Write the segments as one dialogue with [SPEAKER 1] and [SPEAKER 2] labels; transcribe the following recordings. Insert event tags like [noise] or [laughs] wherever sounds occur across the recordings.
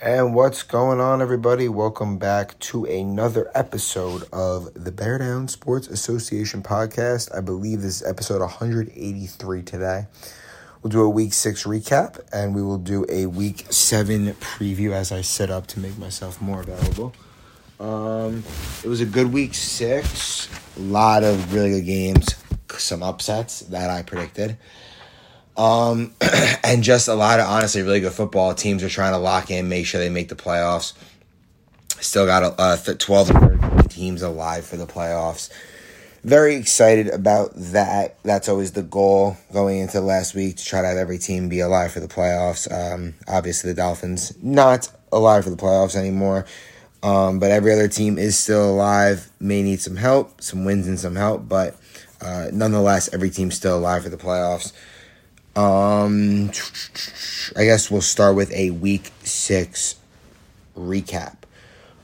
[SPEAKER 1] And what's going on, everybody? Welcome back to another episode of the Bear Down Sports Association podcast. I believe this is episode 183 today. We'll do a week six recap and we will do a week seven preview as I set up to make myself more available. Um, it was a good week six, a lot of really good games, some upsets that I predicted. Um, [clears throat] and just a lot of honestly really good football. Teams are trying to lock in, make sure they make the playoffs. Still got uh, 12 and 13 teams alive for the playoffs. Very excited about that. That's always the goal going into last week to try to have every team be alive for the playoffs. Um, obviously, the Dolphins not alive for the playoffs anymore. Um, but every other team is still alive. May need some help, some wins and some help, but uh, nonetheless, every team's still alive for the playoffs. Um, I guess we'll start with a week six recap.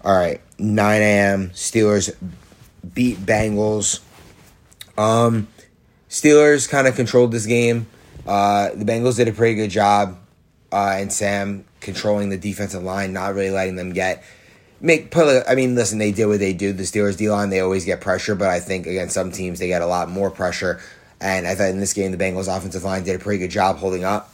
[SPEAKER 1] All right, 9 a.m. Steelers beat Bengals. Um, Steelers kind of controlled this game. Uh, the Bengals did a pretty good job, uh, and Sam controlling the defensive line, not really letting them get make put. I mean, listen, they did what they do. The Steelers D line, they always get pressure, but I think against some teams they get a lot more pressure. And I thought in this game, the Bengals offensive line did a pretty good job holding up.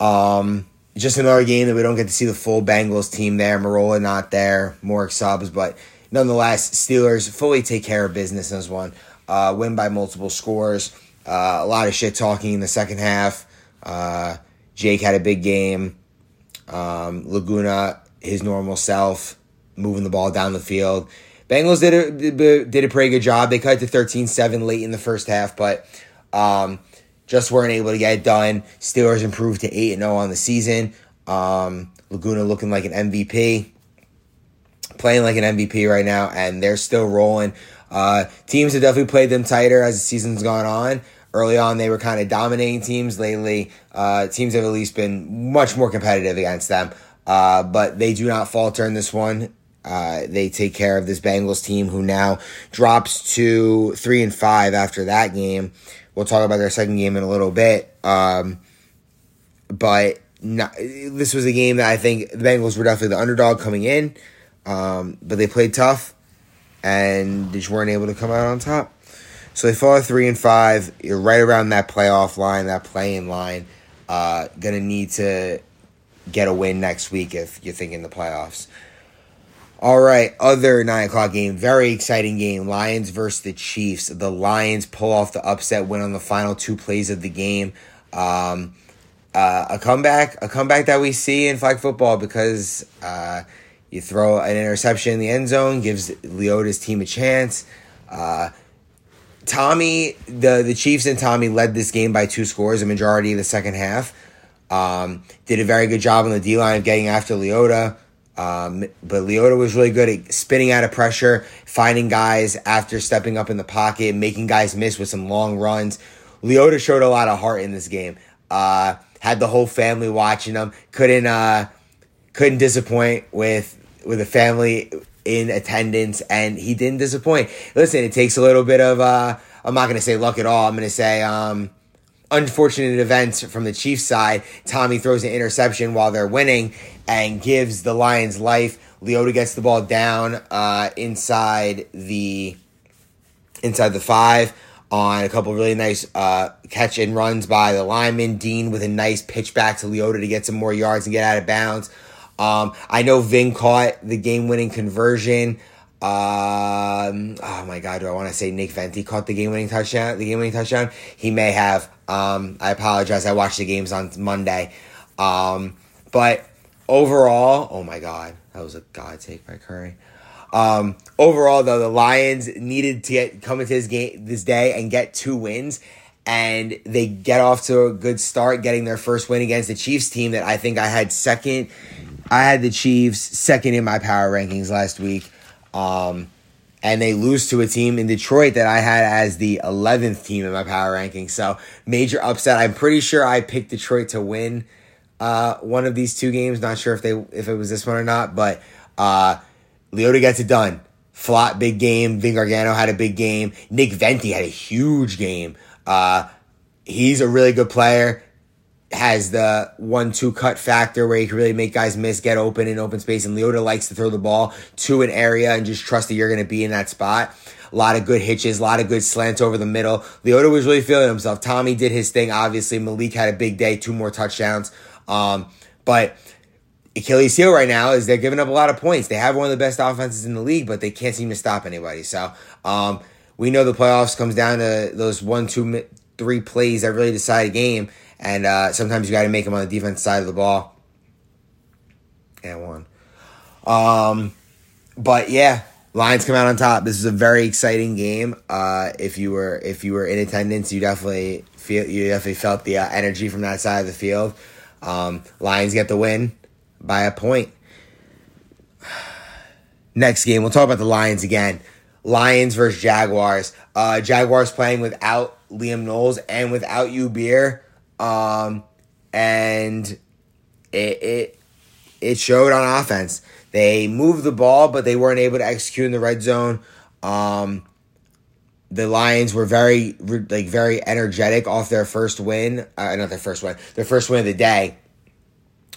[SPEAKER 1] Um, just another game that we don't get to see the full Bengals team there. Marola not there, more subs, but nonetheless, Steelers fully take care of business in this one. Uh, win by multiple scores. Uh, a lot of shit talking in the second half. Uh, Jake had a big game. Um, Laguna, his normal self, moving the ball down the field. Bengals did a did a pretty good job. They cut to 13-7 late in the first half, but um, just weren't able to get it done. Steelers improved to 8 0 on the season. Um, Laguna looking like an MVP, playing like an MVP right now, and they're still rolling. Uh, teams have definitely played them tighter as the season's gone on. Early on, they were kind of dominating teams. Lately, uh, teams have at least been much more competitive against them. Uh, but they do not falter in this one. Uh, they take care of this Bengals team who now drops to three and five after that game. We'll talk about their second game in a little bit. Um, but not, this was a game that I think the Bengals were definitely the underdog coming in. Um, but they played tough and they just weren't able to come out on top. So they fall three and five. You're right around that playoff line, that playing line. Uh, gonna need to get a win next week if you're thinking the playoffs. All right, other nine o'clock game, very exciting game. Lions versus the Chiefs. The Lions pull off the upset win on the final two plays of the game. Um, uh, a comeback, a comeback that we see in flag football because uh, you throw an interception in the end zone, gives Leota's team a chance. Uh, Tommy, the the Chiefs and Tommy led this game by two scores, a majority of the second half. Um, did a very good job on the D line of getting after Leota. Um, but Leota was really good at spinning out of pressure, finding guys after stepping up in the pocket, making guys miss with some long runs. Leota showed a lot of heart in this game. Uh, had the whole family watching him. Couldn't uh, couldn't disappoint with with a family in attendance, and he didn't disappoint. Listen, it takes a little bit of uh, I'm not gonna say luck at all. I'm gonna say um, unfortunate events from the Chiefs side. Tommy throws an interception while they're winning and gives the Lions life. Leota gets the ball down uh, inside the inside the five on a couple really nice uh, catch and runs by the lineman. Dean with a nice pitch back to Leota to get some more yards and get out of bounds. Um, I know Ving caught the game winning conversion. Um, oh my God, do I want to say Nick Venti caught the game winning touchdown? The game winning touchdown. He may have. Um, I apologize. I watched the games on Monday. Um, but overall, oh my God, that was a God take by Curry. Um, overall, though, the Lions needed to get come into this game this day and get two wins, and they get off to a good start, getting their first win against the Chiefs team that I think I had second. I had the Chiefs second in my power rankings last week. Um, and they lose to a team in Detroit that I had as the 11th team in my power ranking. So major upset. I'm pretty sure I picked Detroit to win uh, one of these two games. Not sure if they if it was this one or not, but uh, Leota gets it done. Flat big game. Vin Gargano had a big game. Nick Venti had a huge game. Uh, he's a really good player. Has the one-two cut factor where he can really make guys miss, get open in open space, and Leota likes to throw the ball to an area and just trust that you're going to be in that spot. A lot of good hitches, a lot of good slants over the middle. Leota was really feeling himself. Tommy did his thing. Obviously, Malik had a big day, two more touchdowns. Um, but Achilles heel right now is they're giving up a lot of points. They have one of the best offenses in the league, but they can't seem to stop anybody. So um, we know the playoffs comes down to those one, two, three plays that really decide a game, and uh, sometimes you got to make them on the defense side of the ball. And one. Um, but yeah, Lions come out on top. This is a very exciting game. Uh, if you were if you were in attendance, you definitely feel you definitely felt the uh, energy from that side of the field. Um, Lions get the win by a point. [sighs] Next game, we'll talk about the Lions again. Lions versus Jaguars. Uh, Jaguars playing without Liam Knowles and without Ubeer. Um, and it, it it showed on offense. They moved the ball, but they weren't able to execute in the red zone. Um, the Lions were very like very energetic off their first win. Uh, not their first win, their first win of the day.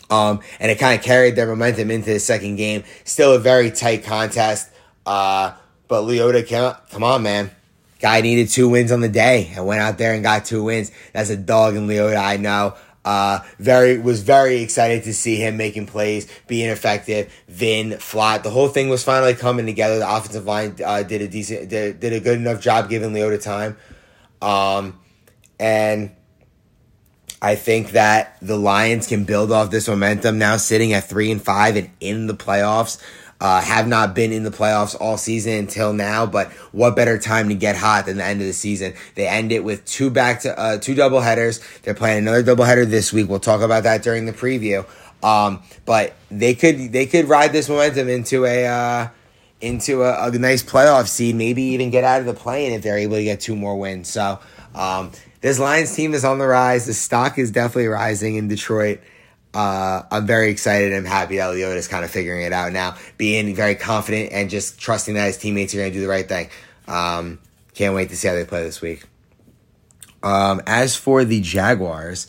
[SPEAKER 1] Um, and it kind of carried their momentum into the second game. Still a very tight contest. Uh, but Leota, come, come on, man. Guy needed two wins on the day and went out there and got two wins. That's a dog in Leota, I know. Uh, very was very excited to see him making plays, being effective. Vin, Flott, the whole thing was finally coming together. The offensive line uh, did a decent, did, did a good enough job giving Leota time, um, and I think that the Lions can build off this momentum now, sitting at three and five and in the playoffs. Uh, have not been in the playoffs all season until now, but what better time to get hot than the end of the season? They end it with two back to uh, two double headers. They're playing another double header this week. We'll talk about that during the preview. Um, but they could they could ride this momentum into a uh, into a, a nice playoff seed, maybe even get out of the play-in if they're able to get two more wins. So um, this Lions team is on the rise. The stock is definitely rising in Detroit. Uh, I'm very excited. I'm happy that Leota is kind of figuring it out now, being very confident and just trusting that his teammates are going to do the right thing. Um, can't wait to see how they play this week. Um, as for the Jaguars,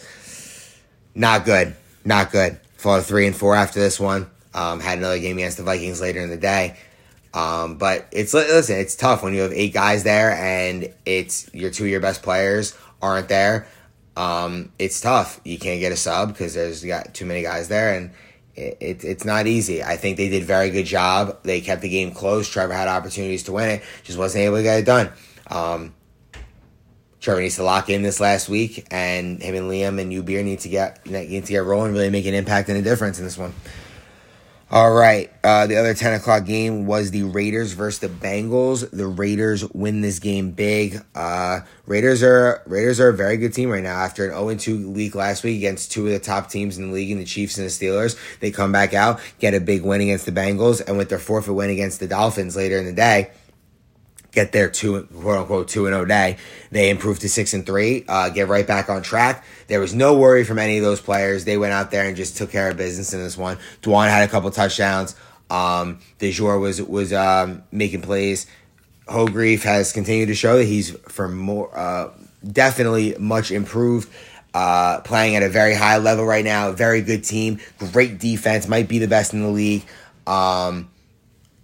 [SPEAKER 1] not good. Not good. Fall three and four after this one. Um, had another game against the Vikings later in the day. Um, but it's listen, it's tough when you have eight guys there and it's your two of your best players aren't there. Um, it's tough. You can't get a sub because there's got too many guys there, and it, it, it's not easy. I think they did very good job. They kept the game close. Trevor had opportunities to win it, just wasn't able to get it done. Um, Trevor needs to lock in this last week, and him and Liam and Ubeer need to get need to get rolling, really make an impact and a difference in this one. All right. Uh, the other 10 o'clock game was the Raiders versus the Bengals. The Raiders win this game big. Uh, Raiders are Raiders are a very good team right now. After an 0-2 week last week against two of the top teams in the league, in the Chiefs and the Steelers, they come back out, get a big win against the Bengals, and with their forfeit win against the Dolphins later in the day, get their two quote unquote two and zero oh day. They improved to six and three, uh, get right back on track. There was no worry from any of those players. They went out there and just took care of business in this one. Dwan had a couple touchdowns. Um, DeJour was was um, making plays. Hogreef has continued to show that he's for more uh, definitely much improved. Uh, playing at a very high level right now. Very good team, great defense, might be the best in the league. Um,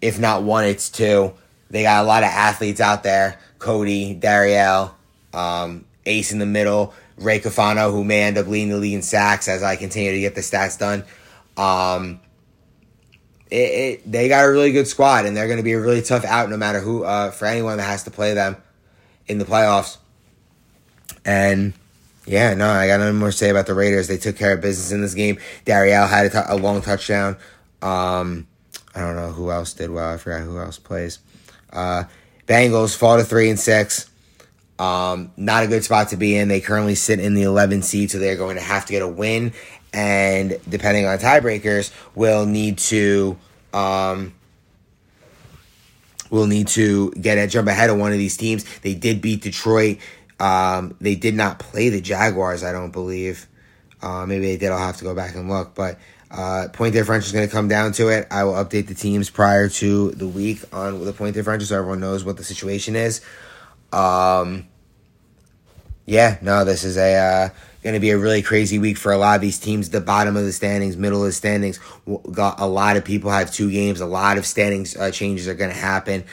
[SPEAKER 1] if not one, it's two. They got a lot of athletes out there. Cody, Dariel, um, Ace in the middle, Ray Cafano, who may end up leading the league in sacks as I continue to get the stats done. Um, it, it, they got a really good squad, and they're going to be a really tough out no matter who uh, for anyone that has to play them in the playoffs. And yeah, no, I got nothing more to say about the Raiders. They took care of business in this game. Dariel had a, t- a long touchdown. Um, I don't know who else did well. I forgot who else plays. Uh, Bengals fall to three and six. Um, not a good spot to be in. They currently sit in the 11 seed, so they're going to have to get a win. And depending on tiebreakers, will need to um, will need to get a jump ahead of one of these teams. They did beat Detroit. Um, they did not play the Jaguars, I don't believe. Uh, maybe they did. I'll have to go back and look, but uh, point differential is going to come down to it. I will update the teams prior to the week on the point differential so everyone knows what the situation is. Um, yeah, no, this is a uh, going to be a really crazy week for a lot of these teams. The bottom of the standings, middle of the standings, got a lot of people have two games. A lot of standings uh, changes are going to happen.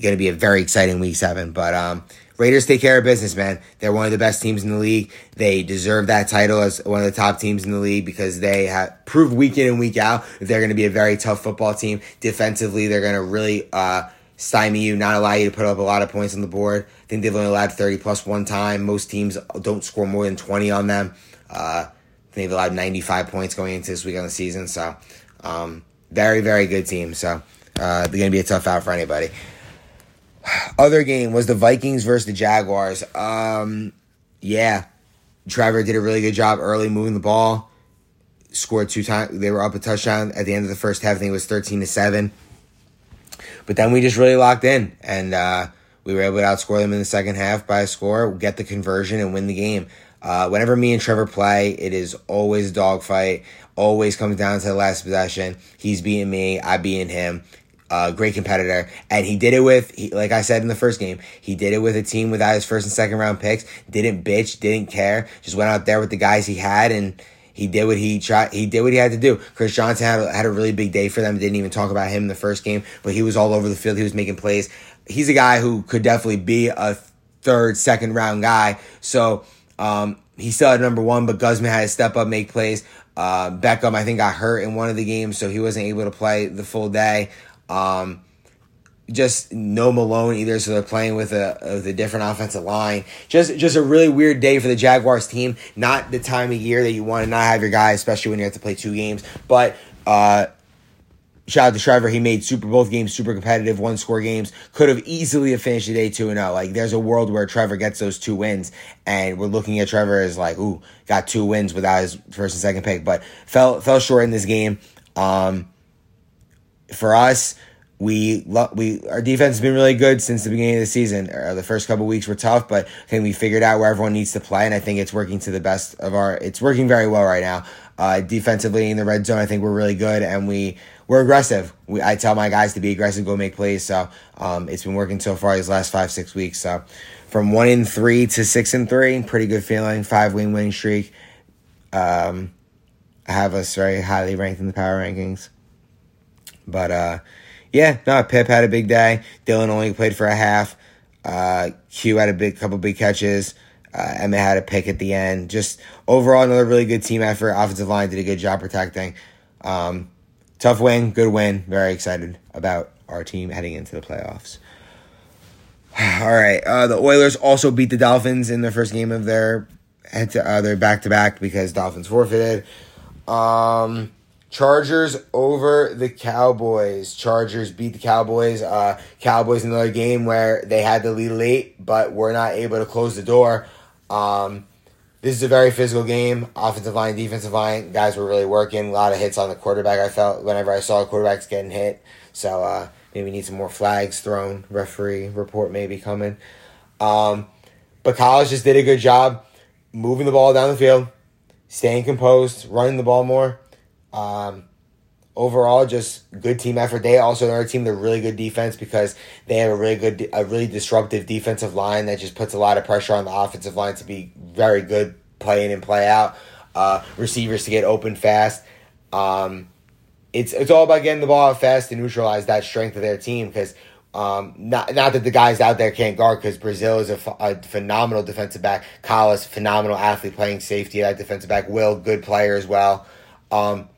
[SPEAKER 1] Going to be a very exciting week seven. But um, Raiders take care of business, man. They're one of the best teams in the league. They deserve that title as one of the top teams in the league because they have proved week in and week out that they're going to be a very tough football team. Defensively, they're going to really uh, stymie you, not allow you to put up a lot of points on the board. I think they've only allowed 30 plus one time. Most teams don't score more than 20 on them. Uh, they've allowed 95 points going into this week on the season. So, um, very, very good team. So, uh, they're going to be a tough out for anybody. Other game was the Vikings versus the Jaguars. Um, yeah, Trevor did a really good job early moving the ball. Scored two times. They were up a touchdown at the end of the first half. I think it was thirteen to seven. But then we just really locked in, and uh, we were able to outscore them in the second half by a score, get the conversion, and win the game. Uh, whenever me and Trevor play, it is always dogfight. Always comes down to the last possession. He's beating me, I beating him uh, great competitor, and he did it with, he, like I said in the first game, he did it with a team without his first and second round picks. Didn't bitch, didn't care, just went out there with the guys he had, and he did what he tried. He did what he had to do. Chris Johnson had a, had a really big day for them. Didn't even talk about him in the first game, but he was all over the field. He was making plays. He's a guy who could definitely be a third, second round guy. So um, he's still had number one, but Guzman had to step up, make plays. Uh, Beckham, I think, got hurt in one of the games, so he wasn't able to play the full day. Um, just no Malone either, so they're playing with a with a different offensive line. Just just a really weird day for the Jaguars team. Not the time of year that you want to not have your guy, especially when you have to play two games. But uh, shout out to Trevor. He made Super both games super competitive, one score games. Could have easily have finished the day two and zero. Oh. Like there's a world where Trevor gets those two wins, and we're looking at Trevor as like, ooh, got two wins without his first and second pick, but fell fell short in this game. Um, for us, we we our defense has been really good since the beginning of the season. Uh, the first couple weeks were tough, but I think we figured out where everyone needs to play, and I think it's working to the best of our. It's working very well right now. Uh, defensively in the red zone, I think we're really good, and we we're aggressive. We, I tell my guys to be aggressive, go make plays. So um, it's been working so far these last five six weeks. So from one in three to six and three, pretty good feeling. Five win winning streak. Um, have us very highly ranked in the power rankings. But uh, yeah, no, Pip had a big day. Dylan only played for a half. Uh, Q had a big couple big catches. Uh, Emma had a pick at the end. Just overall, another really good team effort. Offensive line did a good job protecting. Um, tough win, good win. Very excited about our team heading into the playoffs. [sighs] All right, uh, the Oilers also beat the Dolphins in their first game of their uh, their back to back because Dolphins forfeited. Um, Chargers over the Cowboys. Chargers beat the Cowboys. Uh, Cowboys another game where they had the lead late, but were not able to close the door. Um, this is a very physical game. Offensive line, defensive line, guys were really working. A lot of hits on the quarterback. I felt whenever I saw quarterbacks getting hit. So uh, maybe need some more flags thrown. Referee report maybe coming. Um, but Collis just did a good job moving the ball down the field, staying composed, running the ball more. Um, overall, just good team effort. They also are a team that really good defense because they have a really good, a really disruptive defensive line that just puts a lot of pressure on the offensive line to be very good play in and play out. Uh, receivers to get open fast. Um, it's it's all about getting the ball out fast to neutralize that strength of their team because um, not not that the guys out there can't guard because Brazil is a, a, phenomenal defensive back. Collis, phenomenal athlete playing safety at defensive back. Will, good player as well. Um,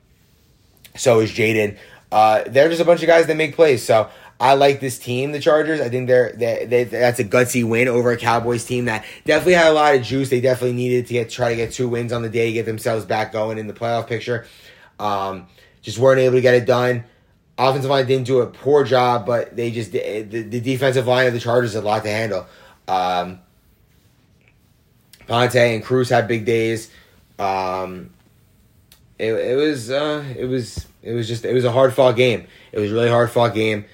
[SPEAKER 1] so is Jaden. Uh, they're just a bunch of guys that make plays. So I like this team, the Chargers. I think they're they, they, that's a gutsy win over a Cowboys team that definitely had a lot of juice. They definitely needed to get try to get two wins on the day, to get themselves back going in the playoff picture. Um, just weren't able to get it done. Offensive line didn't do a poor job, but they just the, the defensive line of the Chargers had a lot to handle. Um, Ponte and Cruz had big days. Um, it, it was uh, it was it was just it was a hard fought game. It was a really hard fought game.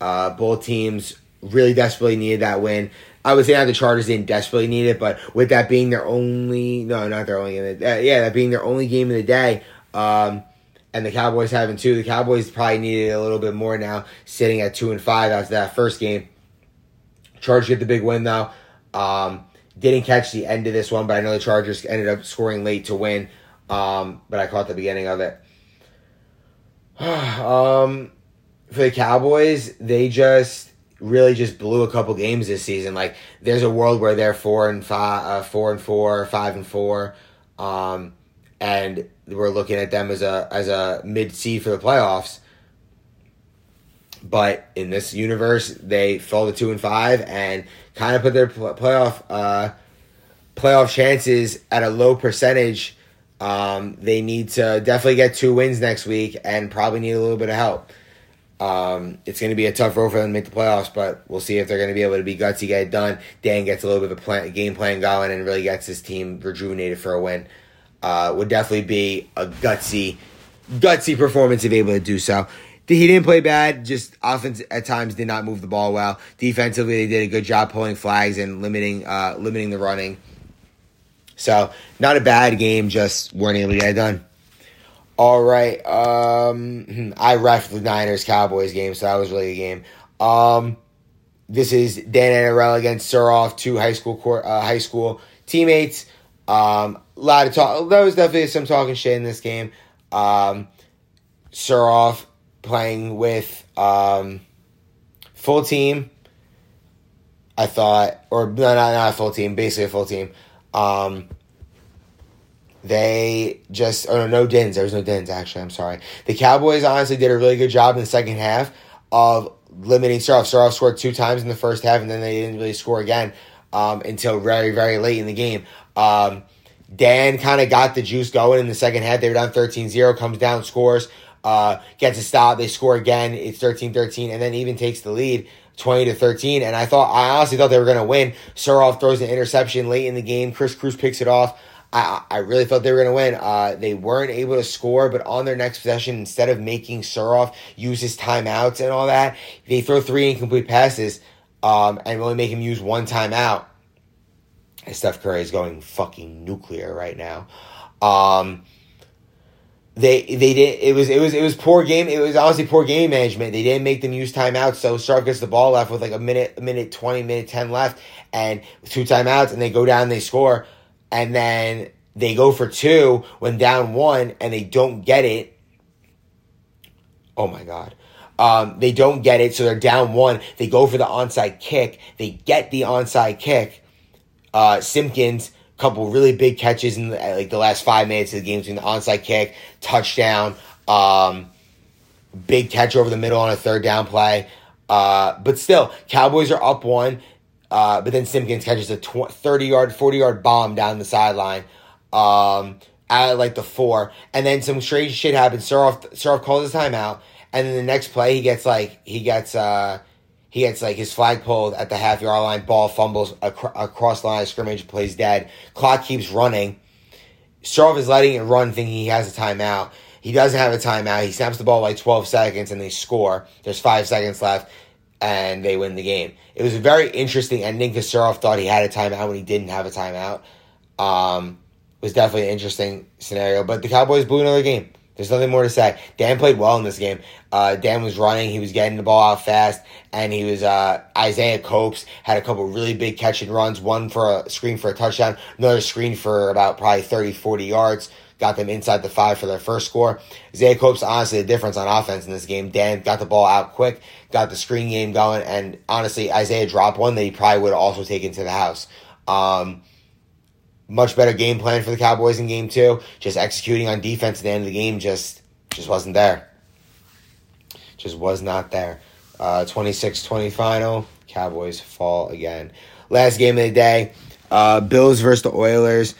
[SPEAKER 1] Uh, both teams really desperately needed that win. I would say not the Chargers didn't desperately need it, but with that being their only no, not their only game, uh, yeah, that being their only game of the day, um, and the Cowboys having two, the Cowboys probably needed a little bit more now, sitting at two and five after that first game. Chargers get the big win though. Um, Didn't catch the end of this one, but I know the Chargers ended up scoring late to win. Um, but I caught the beginning of it. [sighs] um, for the Cowboys, they just really just blew a couple games this season. Like there's a world where they're four and five, uh, four and four, five and four, um, and we're looking at them as a as a mid seed for the playoffs. But in this universe, they fell to two and five and kind of put their playoff uh, playoff chances at a low percentage. Um, they need to definitely get two wins next week and probably need a little bit of help. Um, it's going to be a tough road for them to make the playoffs, but we'll see if they're going to be able to be gutsy, get it done. Dan gets a little bit of a plan, game plan going and really gets his team rejuvenated for a win. Uh, would definitely be a gutsy, gutsy performance if able to do so. He didn't play bad, just offense at times did not move the ball well. Defensively, they did a good job pulling flags and limiting, uh, limiting the running. So not a bad game, just weren't able to get it done. All right. Um, I ref the Niners Cowboys game, so that was really a game. Um, this is Dan Annarella against Suroff, two high school court, uh, high school teammates. Um, a lot of talk. There was definitely some talking shit in this game. Um, Suroff playing with um, full team. I thought, or no, not not a full team, basically a full team. Um, they just oh no, no dins. There was no dins actually. I'm sorry. The Cowboys honestly did a really good job in the second half of limiting Suroff. Suroff scored two times in the first half, and then they didn't really score again um, until very very late in the game. Um, Dan kind of got the juice going in the second half. They were down 13-0, comes down, scores, uh, gets a stop. They score again. It's 13-13, and then even takes the lead. 20 to 13. And I thought, I honestly thought they were going to win. Suroff throws an interception late in the game. Chris Cruz picks it off. I, I really thought they were going to win. Uh, they weren't able to score, but on their next possession, instead of making Suroff use his timeouts and all that, they throw three incomplete passes um, and only make him use one timeout. And Steph Curry is going fucking nuclear right now. Um, they they did it was it was it was poor game it was honestly poor game management they didn't make them use timeouts so Stark gets the ball left with like a minute a minute 20 minute 10 left and two timeouts and they go down they score and then they go for two when down one and they don't get it. Oh my God. Um, they don't get it, so they're down one. They go for the onside kick. They get the onside kick. Uh, Simpkins, couple really big catches in the, like the last five minutes of the game between the onside kick, touchdown, um, big catch over the middle on a third down play. Uh, but still, Cowboys are up one. Uh, but then Simpkins catches a tw- 30 yard, 40 yard bomb down the sideline um, at like the four. And then some strange shit happens. Suroff, calls his timeout. And then the next play, he gets like, he gets, uh, he gets like his flag pulled at the half yard line, ball fumbles ac- across the line of scrimmage, plays dead. Clock keeps running. Suroff is letting it run, thinking he has a timeout. He doesn't have a timeout. He snaps the ball like 12 seconds and they score. There's five seconds left and they win the game. It was a very interesting ending because Suroff thought he had a timeout when he didn't have a timeout. Um, was definitely an interesting scenario, but the Cowboys blew another game. There's nothing more to say. Dan played well in this game. Uh, Dan was running, he was getting the ball out fast, and he was uh, Isaiah Copes had a couple really big catch and runs. One for a screen for a touchdown, another screen for about probably 30, 40 yards got them inside the five for their first score. Isaiah Cope's honestly the difference on offense in this game. Dan got the ball out quick, got the screen game going, and honestly, Isaiah dropped one that he probably would have also taken to the house. Um, much better game plan for the Cowboys in game two. Just executing on defense at the end of the game just just wasn't there. Just was not there. Uh, 26-20 final. Cowboys fall again. Last game of the day. Uh, Bills versus the Oilers.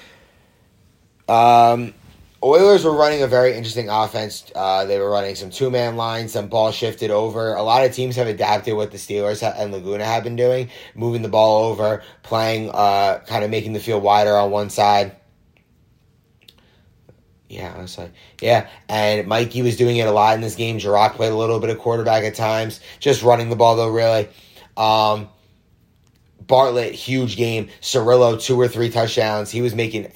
[SPEAKER 1] Um, Oilers were running a very interesting offense. Uh, they were running some two man lines, some ball shifted over. A lot of teams have adapted what the Steelers and Laguna have been doing, moving the ball over, playing, uh, kind of making the field wider on one side. Yeah, I was like, yeah. And Mikey was doing it a lot in this game. Jirac played a little bit of quarterback at times, just running the ball though, really. Um, Bartlett, huge game. Cirillo, two or three touchdowns. He was making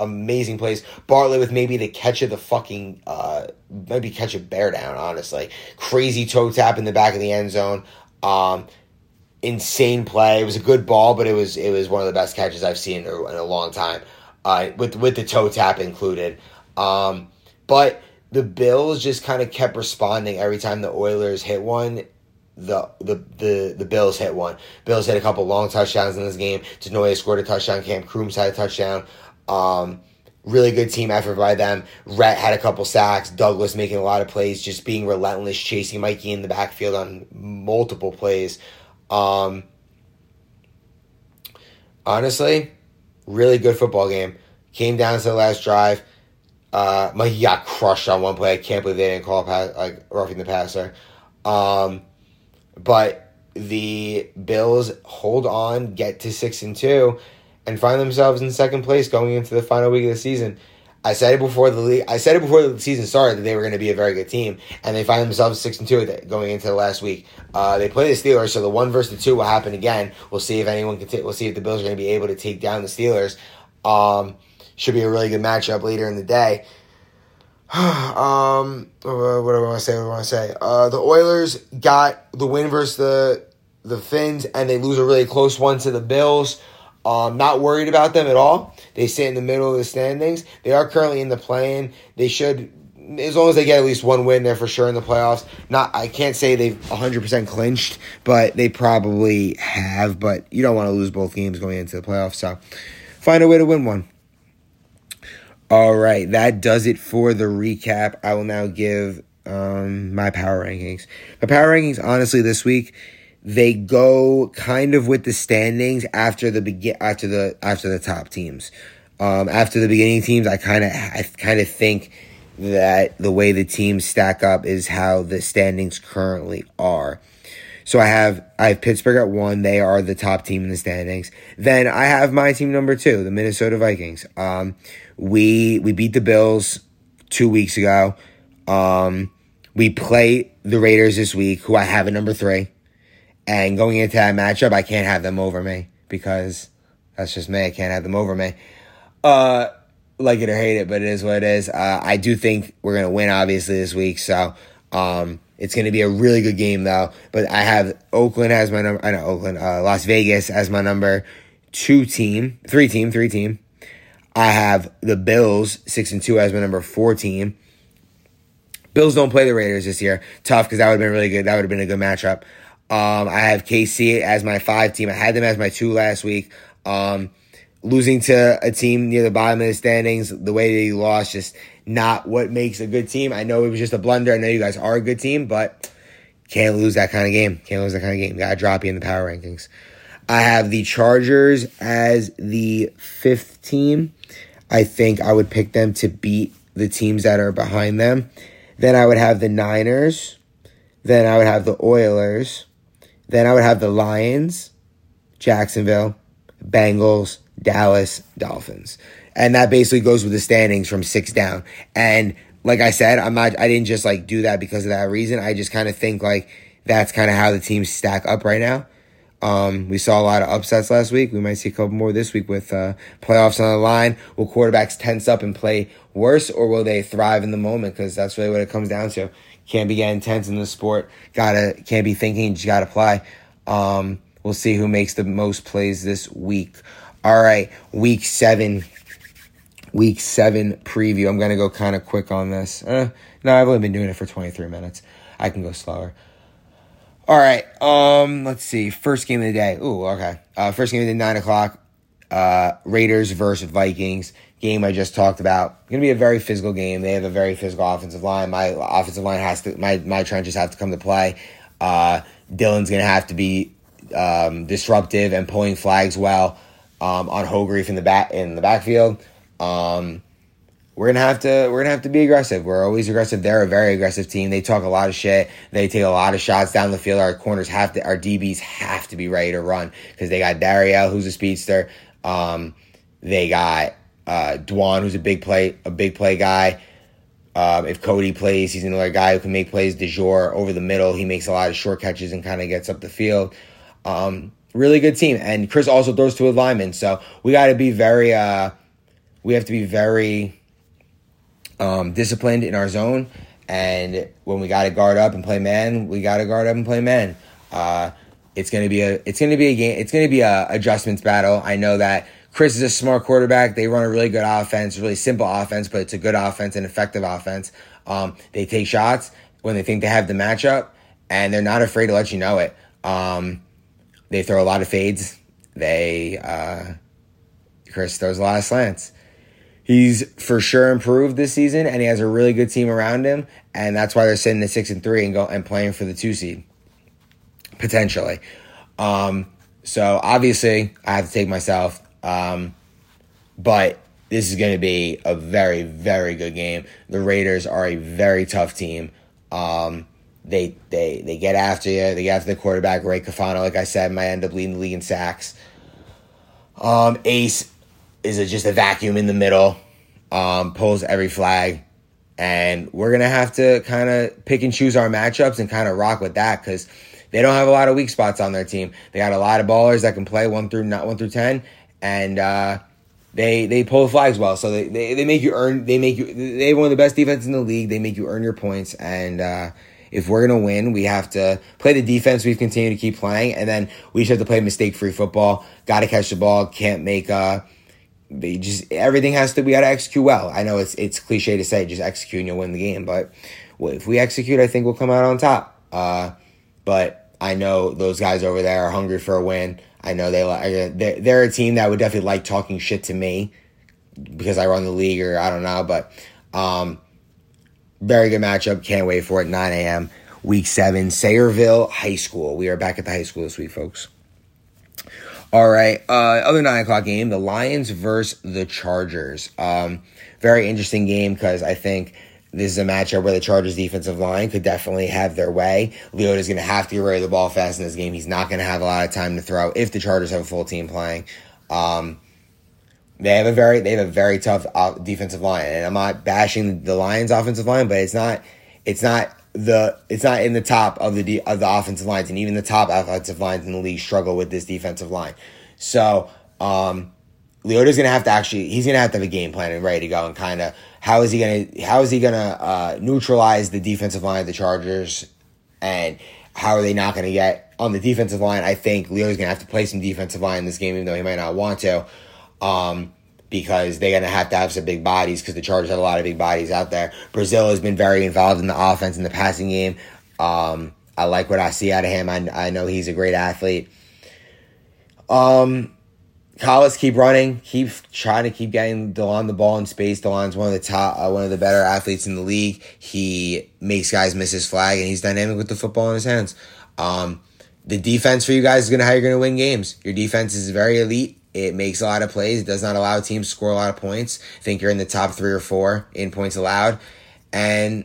[SPEAKER 1] amazing plays. Bartlett with maybe the catch of the fucking uh maybe catch a bear down, honestly. Crazy toe tap in the back of the end zone. Um insane play. It was a good ball, but it was it was one of the best catches I've seen in a, long time, uh, with with the toe tap included. Um, but the Bills just kind of kept responding every time the Oilers hit one. The, the the the Bills hit one. Bills hit a couple long touchdowns in this game. Denoya scored a touchdown. Cam Crooms had a touchdown. Um, really good team effort by them. Rhett had a couple sacks. Douglas making a lot of plays, just being relentless, chasing Mikey in the backfield on multiple plays. Um, honestly, really good football game. Came down to the last drive. Uh, Mikey got crushed on one play. I can't believe they didn't call pass, like roughing the passer. Um, but the Bills hold on, get to six and two, and find themselves in second place going into the final week of the season. I said it before the league. I said it before the season started that they were going to be a very good team, and they find themselves six and two going into the last week. Uh, they play the Steelers, so the one versus the two will happen again. We'll see if anyone can. T- we'll see if the Bills are going to be able to take down the Steelers. Um, should be a really good matchup later in the day. [sighs] um, what do I want to say? What do I want to say? Uh, the Oilers got the win versus the the Finns, and they lose a really close one to the Bills. Um, not worried about them at all. They sit in the middle of the standings. They are currently in the play-in. They should, as long as they get at least one win, they're for sure in the playoffs. Not, I can't say they've 100% clinched, but they probably have. But you don't want to lose both games going into the playoffs. So find a way to win one. All right, that does it for the recap. I will now give um, my power rankings. My power rankings, honestly, this week they go kind of with the standings after the begin after the after the top teams. Um, after the beginning teams, I kind of I kind of think that the way the teams stack up is how the standings currently are. So I have I have Pittsburgh at one. They are the top team in the standings. Then I have my team number two, the Minnesota Vikings. Um, we we beat the Bills two weeks ago. Um, we play the Raiders this week, who I have at number three. And going into that matchup, I can't have them over me because that's just me. I can't have them over me. Uh, like it or hate it, but it is what it is. Uh, I do think we're gonna win, obviously, this week. So, um, it's gonna be a really good game, though. But I have Oakland as my number. I know Oakland, uh, Las Vegas as my number two team, three team, three team. I have the Bills six and two as my number four team. Bills don't play the Raiders this year. Tough because that would have been really good. That would have been a good matchup. Um, I have KC as my five team. I had them as my two last week. Um, losing to a team near the bottom of the standings, the way they lost, just not what makes a good team. I know it was just a blunder. I know you guys are a good team, but can't lose that kind of game. Can't lose that kind of game. Gotta drop you in the power rankings. I have the Chargers as the fifth team. I think I would pick them to beat the teams that are behind them. Then I would have the Niners. Then I would have the Oilers. Then I would have the Lions, Jacksonville, Bengals, Dallas, Dolphins. And that basically goes with the standings from six down. And like I said, I'm not I didn't just like do that because of that reason. I just kind of think like that's kind of how the teams stack up right now. Um, we saw a lot of upsets last week. We might see a couple more this week with uh, playoffs on the line. Will quarterbacks tense up and play worse, or will they thrive in the moment? Because that's really what it comes down to. Can't be getting tense in the sport. Gotta can't be thinking. Just gotta play. Um, we'll see who makes the most plays this week. All right, week seven. Week seven preview. I'm gonna go kind of quick on this. Uh, no, I've only been doing it for 23 minutes. I can go slower. All right. Um, let's see. First game of the day. Ooh, okay. Uh, first game of the nine o'clock. Uh, Raiders versus Vikings game I just talked about. Going to be a very physical game. They have a very physical offensive line. My offensive line has to. My my trenches have to come to play. Uh, Dillon's going to have to be um, disruptive and pulling flags well um, on Hogreif in the back in the backfield. Um, we're gonna have to we're gonna have to be aggressive. We're always aggressive. They're a very aggressive team. They talk a lot of shit. They take a lot of shots down the field. Our corners have to, our DBs have to be ready to run because they got Dariel, who's a speedster. Um, they got uh, Dwan, who's a big play, a big play guy. Um, if Cody plays, he's another guy who can make plays. DeJour over the middle, he makes a lot of short catches and kind of gets up the field. Um, really good team, and Chris also throws to a lineman. So we got to be very, uh, we have to be very um, disciplined in our zone. And when we got to guard up and play man, we got to guard up and play man. Uh, it's gonna be a it's gonna be a game. It's gonna be a adjustments battle. I know that Chris is a smart quarterback. They run a really good offense, really simple offense, but it's a good offense and effective offense. Um, they take shots when they think they have the matchup, and they're not afraid to let you know it. Um, they throw a lot of fades. They uh, Chris throws a lot of slants. He's for sure improved this season, and he has a really good team around him, and that's why they're sitting at six and three and go and playing for the two seed potentially. Um, so obviously, I have to take myself, um, but this is going to be a very, very good game. The Raiders are a very tough team. Um, they they they get after you. They get after the quarterback, Ray Cafano. Like I said, might end up leading the league in sacks. Um, Ace is a, just a vacuum in the middle. Um, pulls every flag, and we're gonna have to kind of pick and choose our matchups and kind of rock with that because they don't have a lot of weak spots on their team. They got a lot of ballers that can play one through not one through ten, and uh, they they pull the flags well. So they, they, they make you earn. They make you. They have one of the best defenses in the league. They make you earn your points, and uh, if we're gonna win, we have to play the defense we've continued to keep playing, and then we just have to play mistake free football. Got to catch the ball. Can't make uh they just everything has to we got to execute well. I know it's it's cliche to say just execute and you'll win the game, but if we execute, I think we'll come out on top. Uh, but I know those guys over there are hungry for a win. I know they like they're, they're a team that would definitely like talking shit to me because I run the league or I don't know, but um, very good matchup. Can't wait for it. 9 a.m. Week seven, Sayreville High School. We are back at the high school this week, folks. All right. Uh, other nine o'clock game, the Lions versus the Chargers. Um, very interesting game because I think this is a matchup where the Chargers defensive line could definitely have their way. Leota's going to have to get rid of the ball fast in this game. He's not going to have a lot of time to throw if the Chargers have a full team playing. Um, they have a very they have a very tough defensive line, and I'm not bashing the Lions' offensive line, but it's not it's not the it's not in the top of the de- of the offensive lines, and even the top offensive lines in the league struggle with this defensive line. So um, Leota's to have to actually he's to have to have a game plan and ready to go and kind of how is he to how is he to uh, neutralize the defensive line of the Chargers, and how are they not to get on the defensive line? I think going to have to play some defensive line in this game, even though he might not want to, um, because they're to have to have some big bodies because the Chargers have a lot of big bodies out there. Brazil has been very involved in the offense and the passing game. Um, I like what I see out of him. I, I know he's a great athlete. Um, Collis keep running, keep trying to keep getting Delon the ball in space. Delon's one of the top, uh, one of the better athletes in the league. He makes guys miss his flag, and he's dynamic with the football in his hands. Um, the defense for you guys is gonna how you're gonna win games. Your defense is very elite. It makes a lot of plays. It does not allow teams to score a lot of points. I think you're in the top three or four in points allowed, and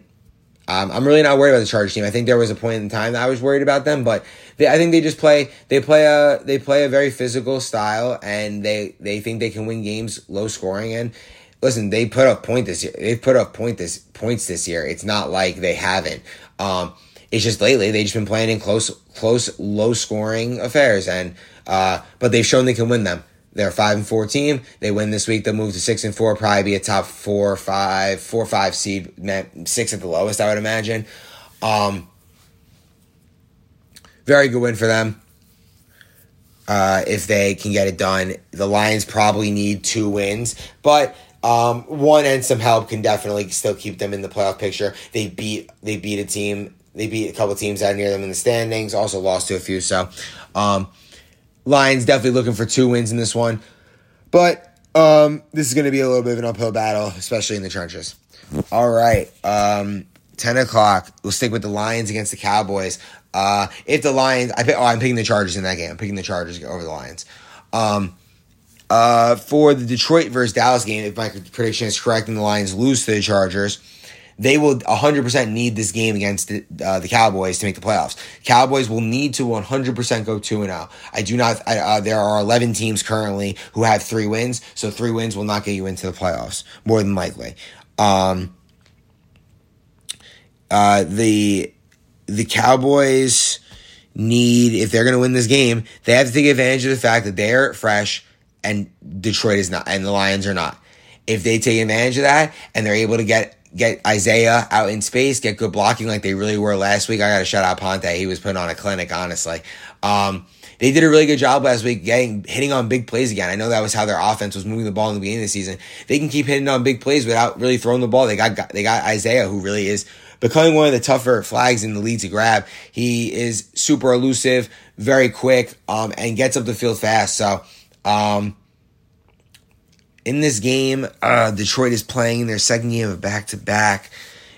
[SPEAKER 1] um, I'm really not worried about the Charge team. I think there was a point in time that I was worried about them, but they, I think they just play they play a they play a very physical style, and they they think they can win games low scoring. And listen, they put up point this year. They've put up point this points this year. It's not like they haven't. Um, it's just lately they've just been playing in close close low scoring affairs, and uh, but they've shown they can win them. They're a five and four team. They win this week. They'll move to six and four. Probably be a top four, five, four, five seed. Six at the lowest, I would imagine. Um, very good win for them. Uh, if they can get it done, the Lions probably need two wins, but um, one and some help can definitely still keep them in the playoff picture. They beat they beat a team. They beat a couple teams out near them in the standings. Also lost to a few. So, um, Lions definitely looking for two wins in this one. But um, this is going to be a little bit of an uphill battle, especially in the trenches. All right. Um, 10 o'clock. We'll stick with the Lions against the Cowboys. Uh, if the Lions, I pick, oh, I'm picking the Chargers in that game. I'm picking the Chargers over the Lions. Um, uh, for the Detroit versus Dallas game, if my prediction is correct and the Lions lose to the Chargers, they will 100% need this game against the, uh, the Cowboys to make the playoffs. Cowboys will need to 100% go 2 and 0. I do not, I, uh, there are 11 teams currently who have three wins, so three wins will not get you into the playoffs, more than likely. Um, uh, the, the Cowboys need, if they're going to win this game, they have to take advantage of the fact that they're fresh and Detroit is not, and the Lions are not. If they take advantage of that and they're able to get get Isaiah out in space, get good blocking like they really were last week. I got to shout out Ponte. He was putting on a clinic, honestly. Um, they did a really good job last week getting hitting on big plays again. I know that was how their offense was moving the ball in the beginning of the season. They can keep hitting on big plays without really throwing the ball. They got they got Isaiah who really is becoming one of the tougher flags in the league to grab. He is super elusive, very quick, um, and gets up the field fast. So, um, in this game, uh, Detroit is playing their second game of back to back.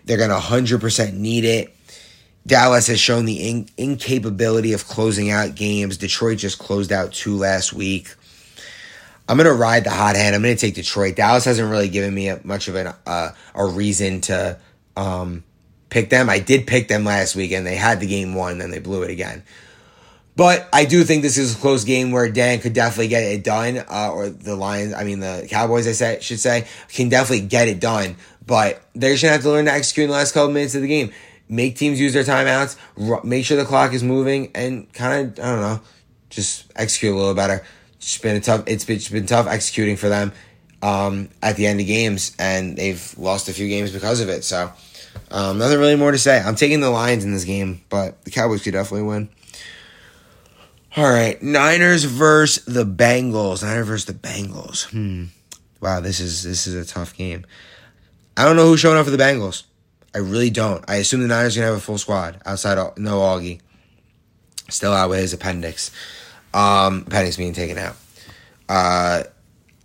[SPEAKER 1] They're going to 100% need it. Dallas has shown the in- incapability of closing out games. Detroit just closed out two last week. I'm going to ride the hot hand. I'm going to take Detroit. Dallas hasn't really given me a, much of an, uh, a reason to um, pick them. I did pick them last week, and they had the game won, then they blew it again. But I do think this is a close game where Dan could definitely get it done, uh, or the Lions, I mean the Cowboys, I say, should say, can definitely get it done. But they're just gonna have to learn to execute in the last couple minutes of the game. Make teams use their timeouts, make sure the clock is moving, and kind of I don't know, just execute a little better. It's been a tough. It's been, it's been tough executing for them um, at the end of games, and they've lost a few games because of it. So um, nothing really more to say. I'm taking the Lions in this game, but the Cowboys could definitely win. All right, Niners versus the Bengals. Niners versus the Bengals. Hmm. Wow, this is this is a tough game. I don't know who's showing up for the Bengals. I really don't. I assume the Niners gonna have a full squad outside of no Augie. Still out with his appendix. Um, appendix being taken out. Uh,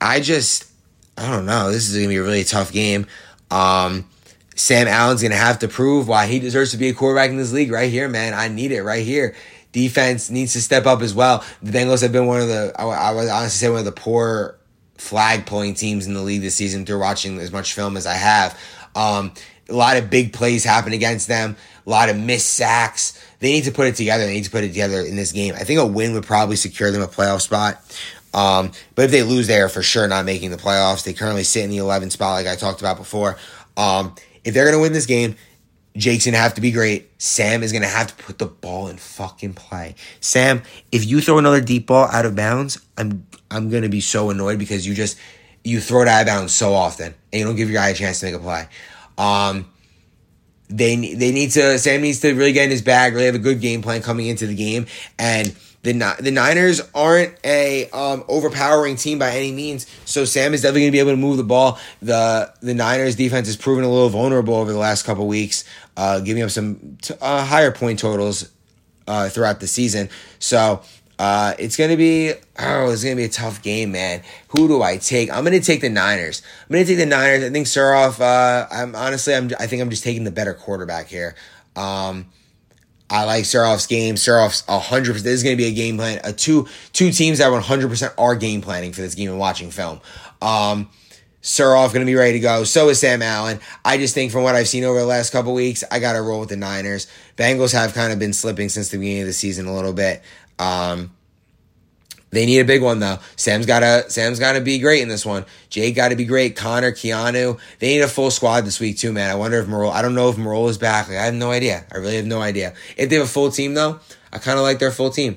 [SPEAKER 1] I just I don't know. This is gonna be a really tough game. Um, Sam Allen's gonna have to prove why he deserves to be a quarterback in this league right here, man. I need it right here defense needs to step up as well. The Bengals have been one of the, I, I would honestly say, one of the poor flag pulling teams in the league this season through watching as much film as I have. Um, a lot of big plays happen against them, a lot of missed sacks. They need to put it together. They need to put it together in this game. I think a win would probably secure them a playoff spot. Um, but if they lose, they are for sure not making the playoffs. They currently sit in the 11th spot, like I talked about before. Um, if they're going to win this game, Jake's gonna have to be great. Sam is gonna have to put the ball in fucking play. Sam, if you throw another deep ball out of bounds, I'm I'm gonna be so annoyed because you just you throw it out of bounds so often and you don't give your guy a chance to make a play. Um, they they need to Sam needs to really get in his bag, really have a good game plan coming into the game, and the the Niners aren't a um, overpowering team by any means, so Sam is definitely going to be able to move the ball. the The Niners defense has proven a little vulnerable over the last couple weeks, uh, giving up some t- uh, higher point totals uh, throughout the season. So uh, it's gonna be oh, it's gonna be a tough game, man. Who do I take? I'm gonna take the Niners. I'm gonna take the Niners. I think Surhoff. Uh, I'm honestly, I'm. I think I'm just taking the better quarterback here. Um, I like Surhoff's game. Surhoff's 100%. This is going to be a game plan. A two two teams that 100% are game planning for this game and watching film. Um, going to be ready to go. So is Sam Allen. I just think from what I've seen over the last couple weeks, I got to roll with the Niners. Bengals have kind of been slipping since the beginning of the season a little bit. Um, they need a big one though. Sam's gotta Sam's gotta be great in this one. Jake gotta be great. Connor, Keanu. They need a full squad this week too, man. I wonder if Morolle I don't know if Morolle is back. Like, I have no idea. I really have no idea. If they have a full team though, I kinda like their full team.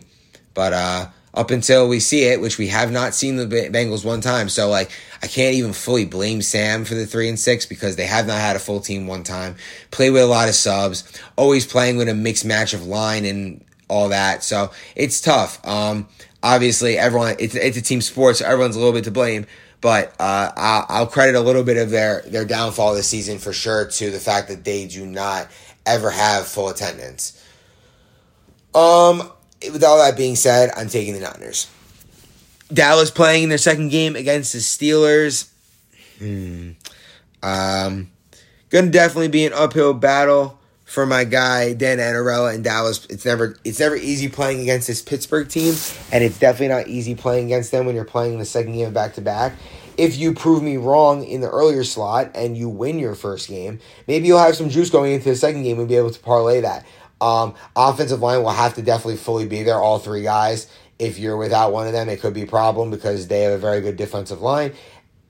[SPEAKER 1] But uh up until we see it, which we have not seen the Bengals one time. So like I can't even fully blame Sam for the three and six because they have not had a full team one time. Play with a lot of subs, always playing with a mixed match of line and all that. So it's tough. Um, obviously everyone it's it's a team sport, so everyone's a little bit to blame. But uh, I'll, I'll credit a little bit of their their downfall this season for sure to the fact that they do not ever have full attendance. Um, with all that being said, I'm taking the Niners. Dallas playing their second game against the Steelers. Hmm. Um, gonna definitely be an uphill battle for my guy Dan Anarella in Dallas. It's never it's never easy playing against this Pittsburgh team, and it's definitely not easy playing against them when you're playing the second game back to back. If you prove me wrong in the earlier slot and you win your first game, maybe you'll have some juice going into the second game and be able to parlay that. Um, offensive line will have to definitely fully be there, all three guys. If you're without one of them, it could be a problem because they have a very good defensive line,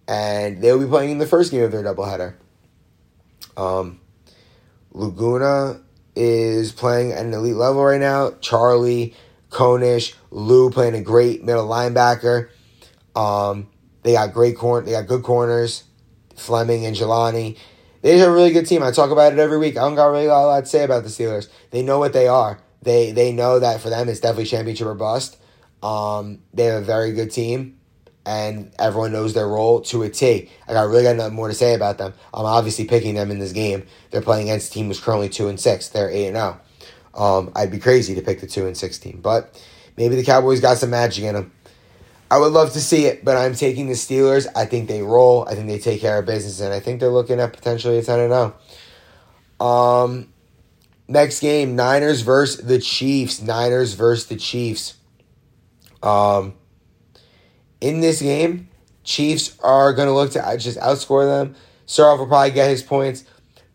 [SPEAKER 1] and they will be playing in the first game of their doubleheader. Um, Laguna is playing at an elite level right now. Charlie, Konish, Lou playing a great middle linebacker. Um, they got great corner. They got good corners. Fleming and Jelani. They have a really good team. I talk about it every week. I don't got really a lot to say about the Steelers. They know what they are. They they know that for them it's definitely championship or bust. Um, they have a very good team, and everyone knows their role to a T. I got really got nothing more to say about them. I'm obviously picking them in this game. They're playing against a team who's currently two and six. They're eight and zero. Oh. Um, I'd be crazy to pick the two and six team, but maybe the Cowboys got some magic in them. I would love to see it, but I'm taking the Steelers. I think they roll. I think they take care of business, and I think they're looking at potentially a 10 and 0. Um, next game Niners versus the Chiefs. Niners versus the Chiefs. Um, in this game, Chiefs are going to look to just outscore them. Surhoff will probably get his points,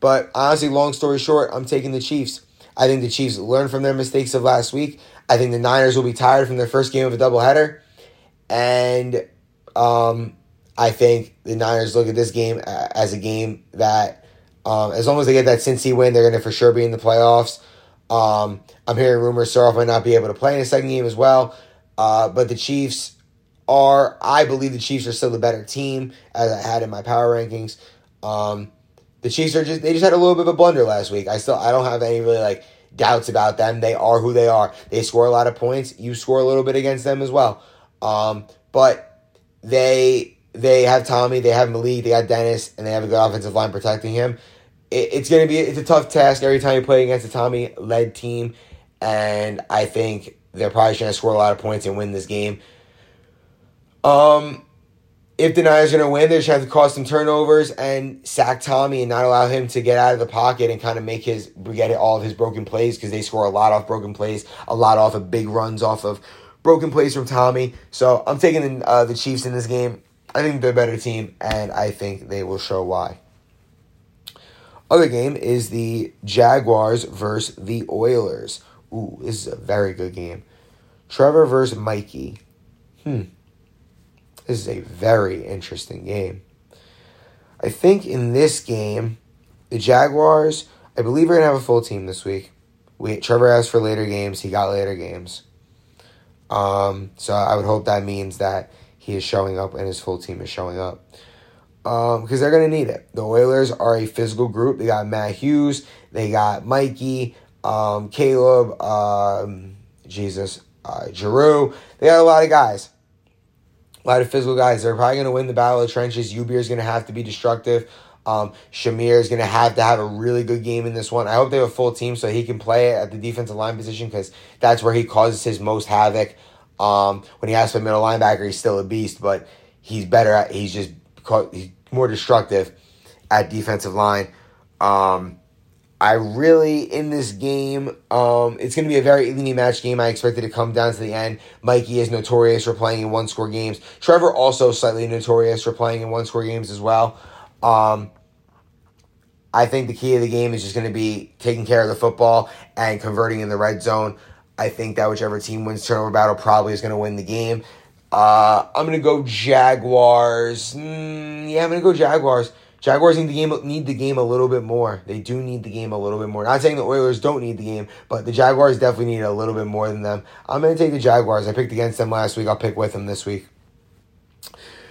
[SPEAKER 1] but honestly, long story short, I'm taking the Chiefs. I think the Chiefs learned from their mistakes of last week. I think the Niners will be tired from their first game of a doubleheader. And um, I think the Niners look at this game as a game that, um, as long as they get that Cincy win, they're going to for sure be in the playoffs. Um, I'm hearing rumors Surhoff might not be able to play in a second game as well. Uh, but the Chiefs are, I believe the Chiefs are still the better team, as I had in my power rankings. Um, the Chiefs are just, they just had a little bit of a blunder last week. I still, I don't have any really like doubts about them. They are who they are. They score a lot of points. You score a little bit against them as well. Um, but they they have Tommy, they have Malik, they got Dennis, and they have a good offensive line protecting him. It, it's gonna be it's a tough task every time you play against a Tommy led team, and I think they're probably going to score a lot of points and win this game. Um, if the Niners are going to win, they're just have to cause some turnovers and sack Tommy and not allow him to get out of the pocket and kind of make his get all of his broken plays because they score a lot off broken plays, a lot off of big runs off of broken plays from Tommy. So I'm taking the, uh, the Chiefs in this game. I think they're a better team, and I think they will show why. Other game is the Jaguars versus the Oilers. Ooh, this is a very good game. Trevor versus Mikey. Hmm. This is a very interesting game. I think in this game, the Jaguars, I believe, are going to have a full team this week. We, Trevor asked for later games. He got later games. Um, so I would hope that means that he is showing up and his full team is showing up. Because um, they're going to need it. The Oilers are a physical group. They got Matt Hughes, they got Mikey, um, Caleb, um, Jesus, uh, Giroux. They got a lot of guys. A lot of physical guys. They're probably going to win the battle of the trenches. Ubeer is going to have to be destructive. Um, Shamir is going to have to have a really good game in this one. I hope they have a full team so he can play at the defensive line position because that's where he causes his most havoc. Um, when he has to middle linebacker, he's still a beast, but he's better at, he's just, he's more destructive at defensive line. Um, I really, in this game, um, it's going to be a very evenly matched game. I expect it to come down to the end. Mikey is notorious for playing in one score games. Trevor also slightly notorious for playing in one score games as well. Um, I think the key of the game is just going to be taking care of the football and converting in the red zone. I think that whichever team wins turnover battle probably is going to win the game. Uh, I'm going to go Jaguars. Mm, yeah, I'm going to go Jaguars. Jaguars need the game need the game a little bit more. They do need the game a little bit more. Not saying the Oilers don't need the game, but the Jaguars definitely need a little bit more than them. I'm to take the Jaguars. I picked against them last week. I'll pick with them this week.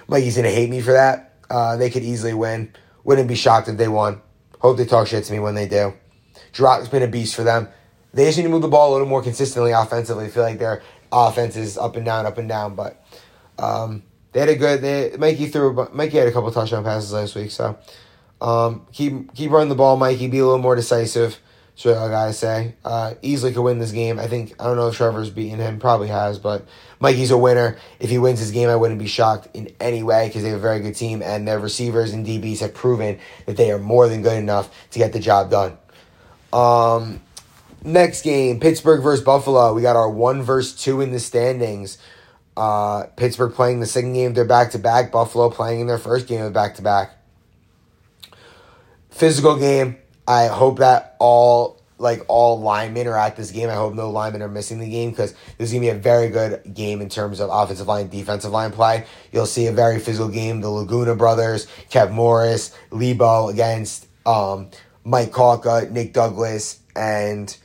[SPEAKER 1] Mikey's to hate me for that. Uh, they could easily win. Wouldn't be shocked if they won. Hope they talk shit to me when they do. Drock's been a beast for them. They just need to move the ball a little more consistently offensively. I feel like their offense is up and down, up and down. But um, they had a good. They Mikey threw. A. Mikey had a couple touchdown passes last week. So um, keep keep running the ball, Mikey. Be a little more decisive. What I gotta say. Uh, easily could win this game. I think I don't know if Trevor's beaten him. Probably has, but Mikey's a winner. If he wins his game, I wouldn't be shocked in any way because they have a very good team and their receivers and DBs have proven that they are more than good enough to get the job done. Um, next game, Pittsburgh versus Buffalo. We got our one versus two in the standings. Uh, Pittsburgh playing the second game of their back to back. Buffalo playing in their first game of back to back. Physical game. I hope that all like all linemen are at this game. I hope no linemen are missing the game because this is gonna be a very good game in terms of offensive line, defensive line play. You'll see a very physical game. The Laguna brothers, Kev Morris, Lebo against um, Mike Kafka, Nick Douglas, and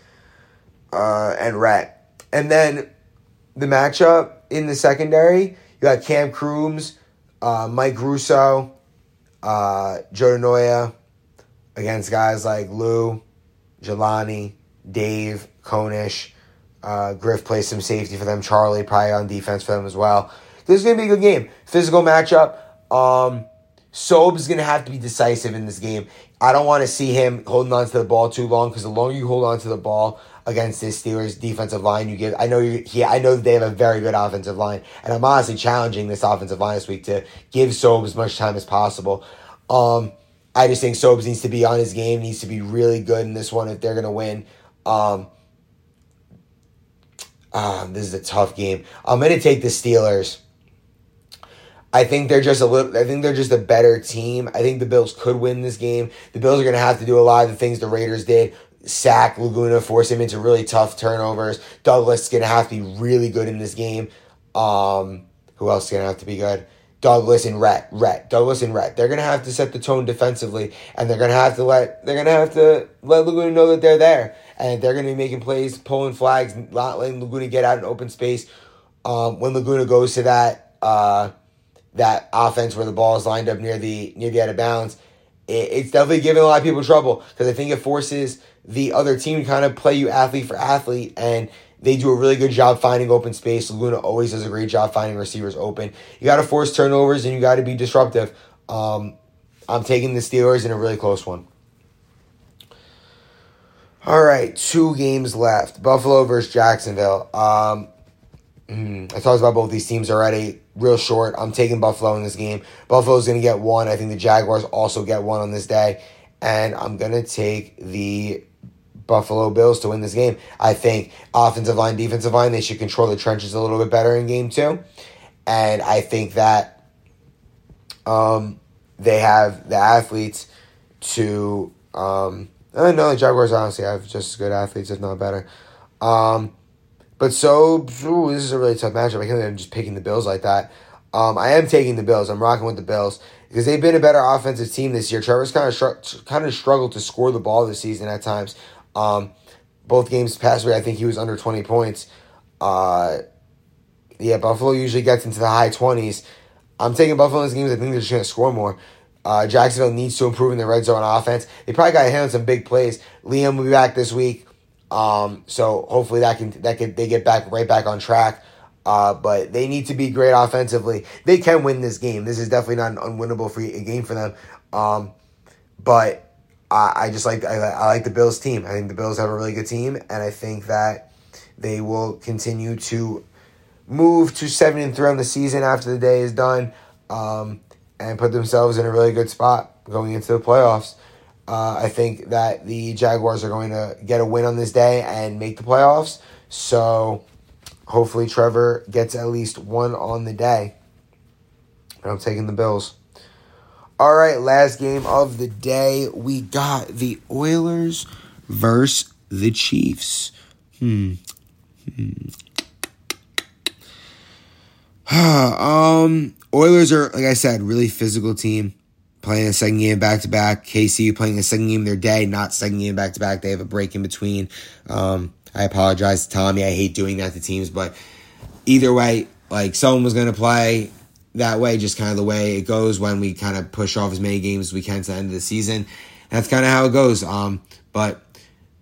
[SPEAKER 1] uh, and Rhett. And then the matchup in the secondary, you got Cam Crooms, uh, Mike Russo, uh, Joe Noya, against guys like Lou, Jelani, Dave, Konish. Uh, Griff plays some safety for them. Charlie probably on defense for them as well. This is going to be a good game. Physical matchup. Um, is going to have to be decisive in this game. I don't want to see him holding on to the ball too long because the longer you hold on to the ball against this Steelers defensive line, you give. I know. Yeah, I know they have a very good offensive line, and I'm honestly challenging this offensive line this week to give Sobes as much time as possible. Um, I just think Sobes needs to be on his game, needs to be really good in this one if they're going to win. Um, uh, this is a tough game. I'm to take the Steelers. I think they're just a little. I think they're just a better team. I think the Bills could win this game. The Bills are going to have to do a lot of the things the Raiders did: sack Laguna, force him into really tough turnovers. Douglas is going to have to be really good in this game. Um, who else is going to have to be good? Douglas and Rhett, Rhett, Douglas and Rhett. They're gonna have to set the tone defensively, and they're gonna have to let they're gonna have to let Laguna know that they're there, and they're gonna be making plays, pulling flags, not letting Laguna get out in open space. Um, when Laguna goes to that uh, that offense where the ball is lined up near the near the out of bounds, it's definitely giving a lot of people trouble because I think it forces the other team to kind of play you athlete for athlete and they do a really good job finding open space. Laguna always does a great job finding receivers open. You got to force turnovers and you got to be disruptive. Um, I'm taking the Steelers in a really close one. All right, two games left. Buffalo versus Jacksonville. Um, mm, I talked about both these teams already. Real short. I'm taking Buffalo in this game. Buffalo's going to get one. I think the Jaguars also get one on this day. And I'm going to take the Buffalo Bills to win this game. I think offensive line, defensive line, they should control the trenches a little bit better in game two. And I think that um, they have the athletes to. Um, I know the Jaguars honestly have just as good athletes, if not better. Um, but so, ooh, this is a really tough matchup. I can't I'm just picking the Bills like that. Um, I am taking the Bills. I'm rocking with the Bills because they've been a better offensive team this year. Trevor's kind of kind of struggled to score the ball this season at times. Um, both games past week, I think he was under 20 points. Uh, yeah, Buffalo usually gets into the high 20s. I'm taking Buffalo in these games. I think they're just going to score more. Uh, Jacksonville needs to improve in the red zone offense. They probably got to handle some big plays. Liam will be back this week, um, so hopefully that can that can they get back right back on track. Uh, but they need to be great offensively. They can win this game. This is definitely not an unwinnable free game for them. Um, but I, I just like I, I like the Bills team. I think the Bills have a really good team, and I think that they will continue to move to seven and three on the season after the day is done, um, and put themselves in a really good spot going into the playoffs. Uh, I think that the Jaguars are going to get a win on this day and make the playoffs. So hopefully Trevor gets at least one on the day. And I'm taking the Bills. All right, last game of the day. We got the Oilers versus the Chiefs. Hmm. hmm. [sighs] um, Oilers are, like I said, really physical team. Playing a second game back to back. KC playing a second game their day, not second game back to back. They have a break in between. Um, I apologize to Tommy. I hate doing that to teams, but either way, like someone was going to play that way, just kind of the way it goes when we kind of push off as many games as we can to the end of the season. That's kind of how it goes. Um, but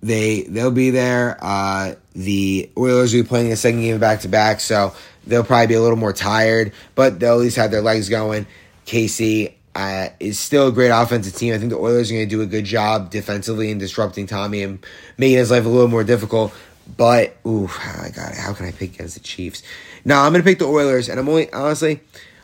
[SPEAKER 1] they they'll be there. Uh, the Oilers will be playing a second game back to back, so they'll probably be a little more tired, but they'll at least have their legs going. KC uh, is still a great offensive team. I think the Oilers are going to do a good job defensively and disrupting Tommy and making his life a little more difficult. But ooh, I got it. How can I pick against the Chiefs? No, I'm going to pick the Oilers, and I'm only honestly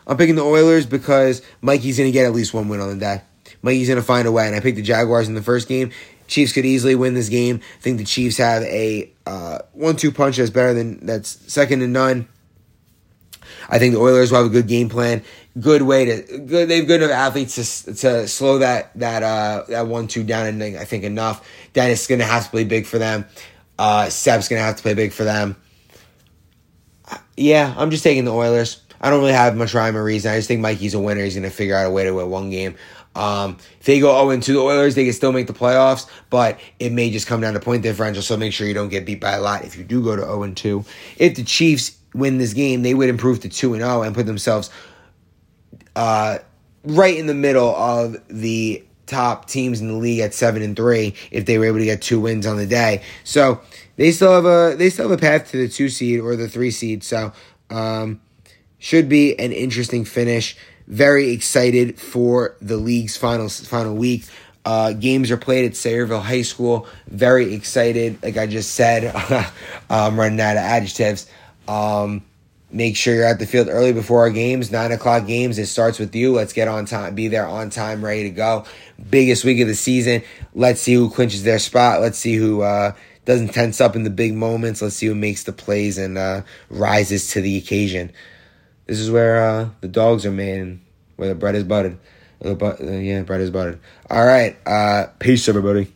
[SPEAKER 1] I'm picking the Oilers because Mikey's going to get at least one win on the day. Mikey's going to find a way, and I picked the Jaguars in the first game. Chiefs could easily win this game. I think the Chiefs have a uh, one-two punch that's better than that's second to none. I think the Oilers will have a good game plan, good way to good. They have good enough athletes to to slow that that uh, that one-two down, and I think enough. Dennis is going to have to play big for them. Uh, Seb's going to have to play big for them. Yeah, I'm just taking the Oilers. I don't really have much rhyme or reason. I just think Mikey's a winner. He's going to figure out a way to win one game. Um, if they go 0 2 the Oilers, they can still make the playoffs, but it may just come down to point differential. So make sure you don't get beat by a lot if you do go to 0 2. If the Chiefs win this game, they would improve to 2 and 0 and put themselves uh, right in the middle of the top teams in the league at seven and three if they were able to get two wins on the day. So they still have a they still have a path to the two seed or the three seed. So um, should be an interesting finish. Very excited for the league's final final week. Uh, games are played at Sayreville High School. Very excited. Like I just said, I'm [laughs] running out of adjectives. Um, make sure you're at the field early before our games. Nine o'clock games. It starts with you. Let's get on time. Be there on time, ready to go. Biggest week of the season. Let's see who clinches their spot. Let's see who uh, doesn't tense up in the big moments. Let's see who makes the plays and uh, rises to the occasion. This is where uh, the dogs are made and where the bread is buttered. The but, yeah, bread is buttered. All right. Uh, peace, everybody.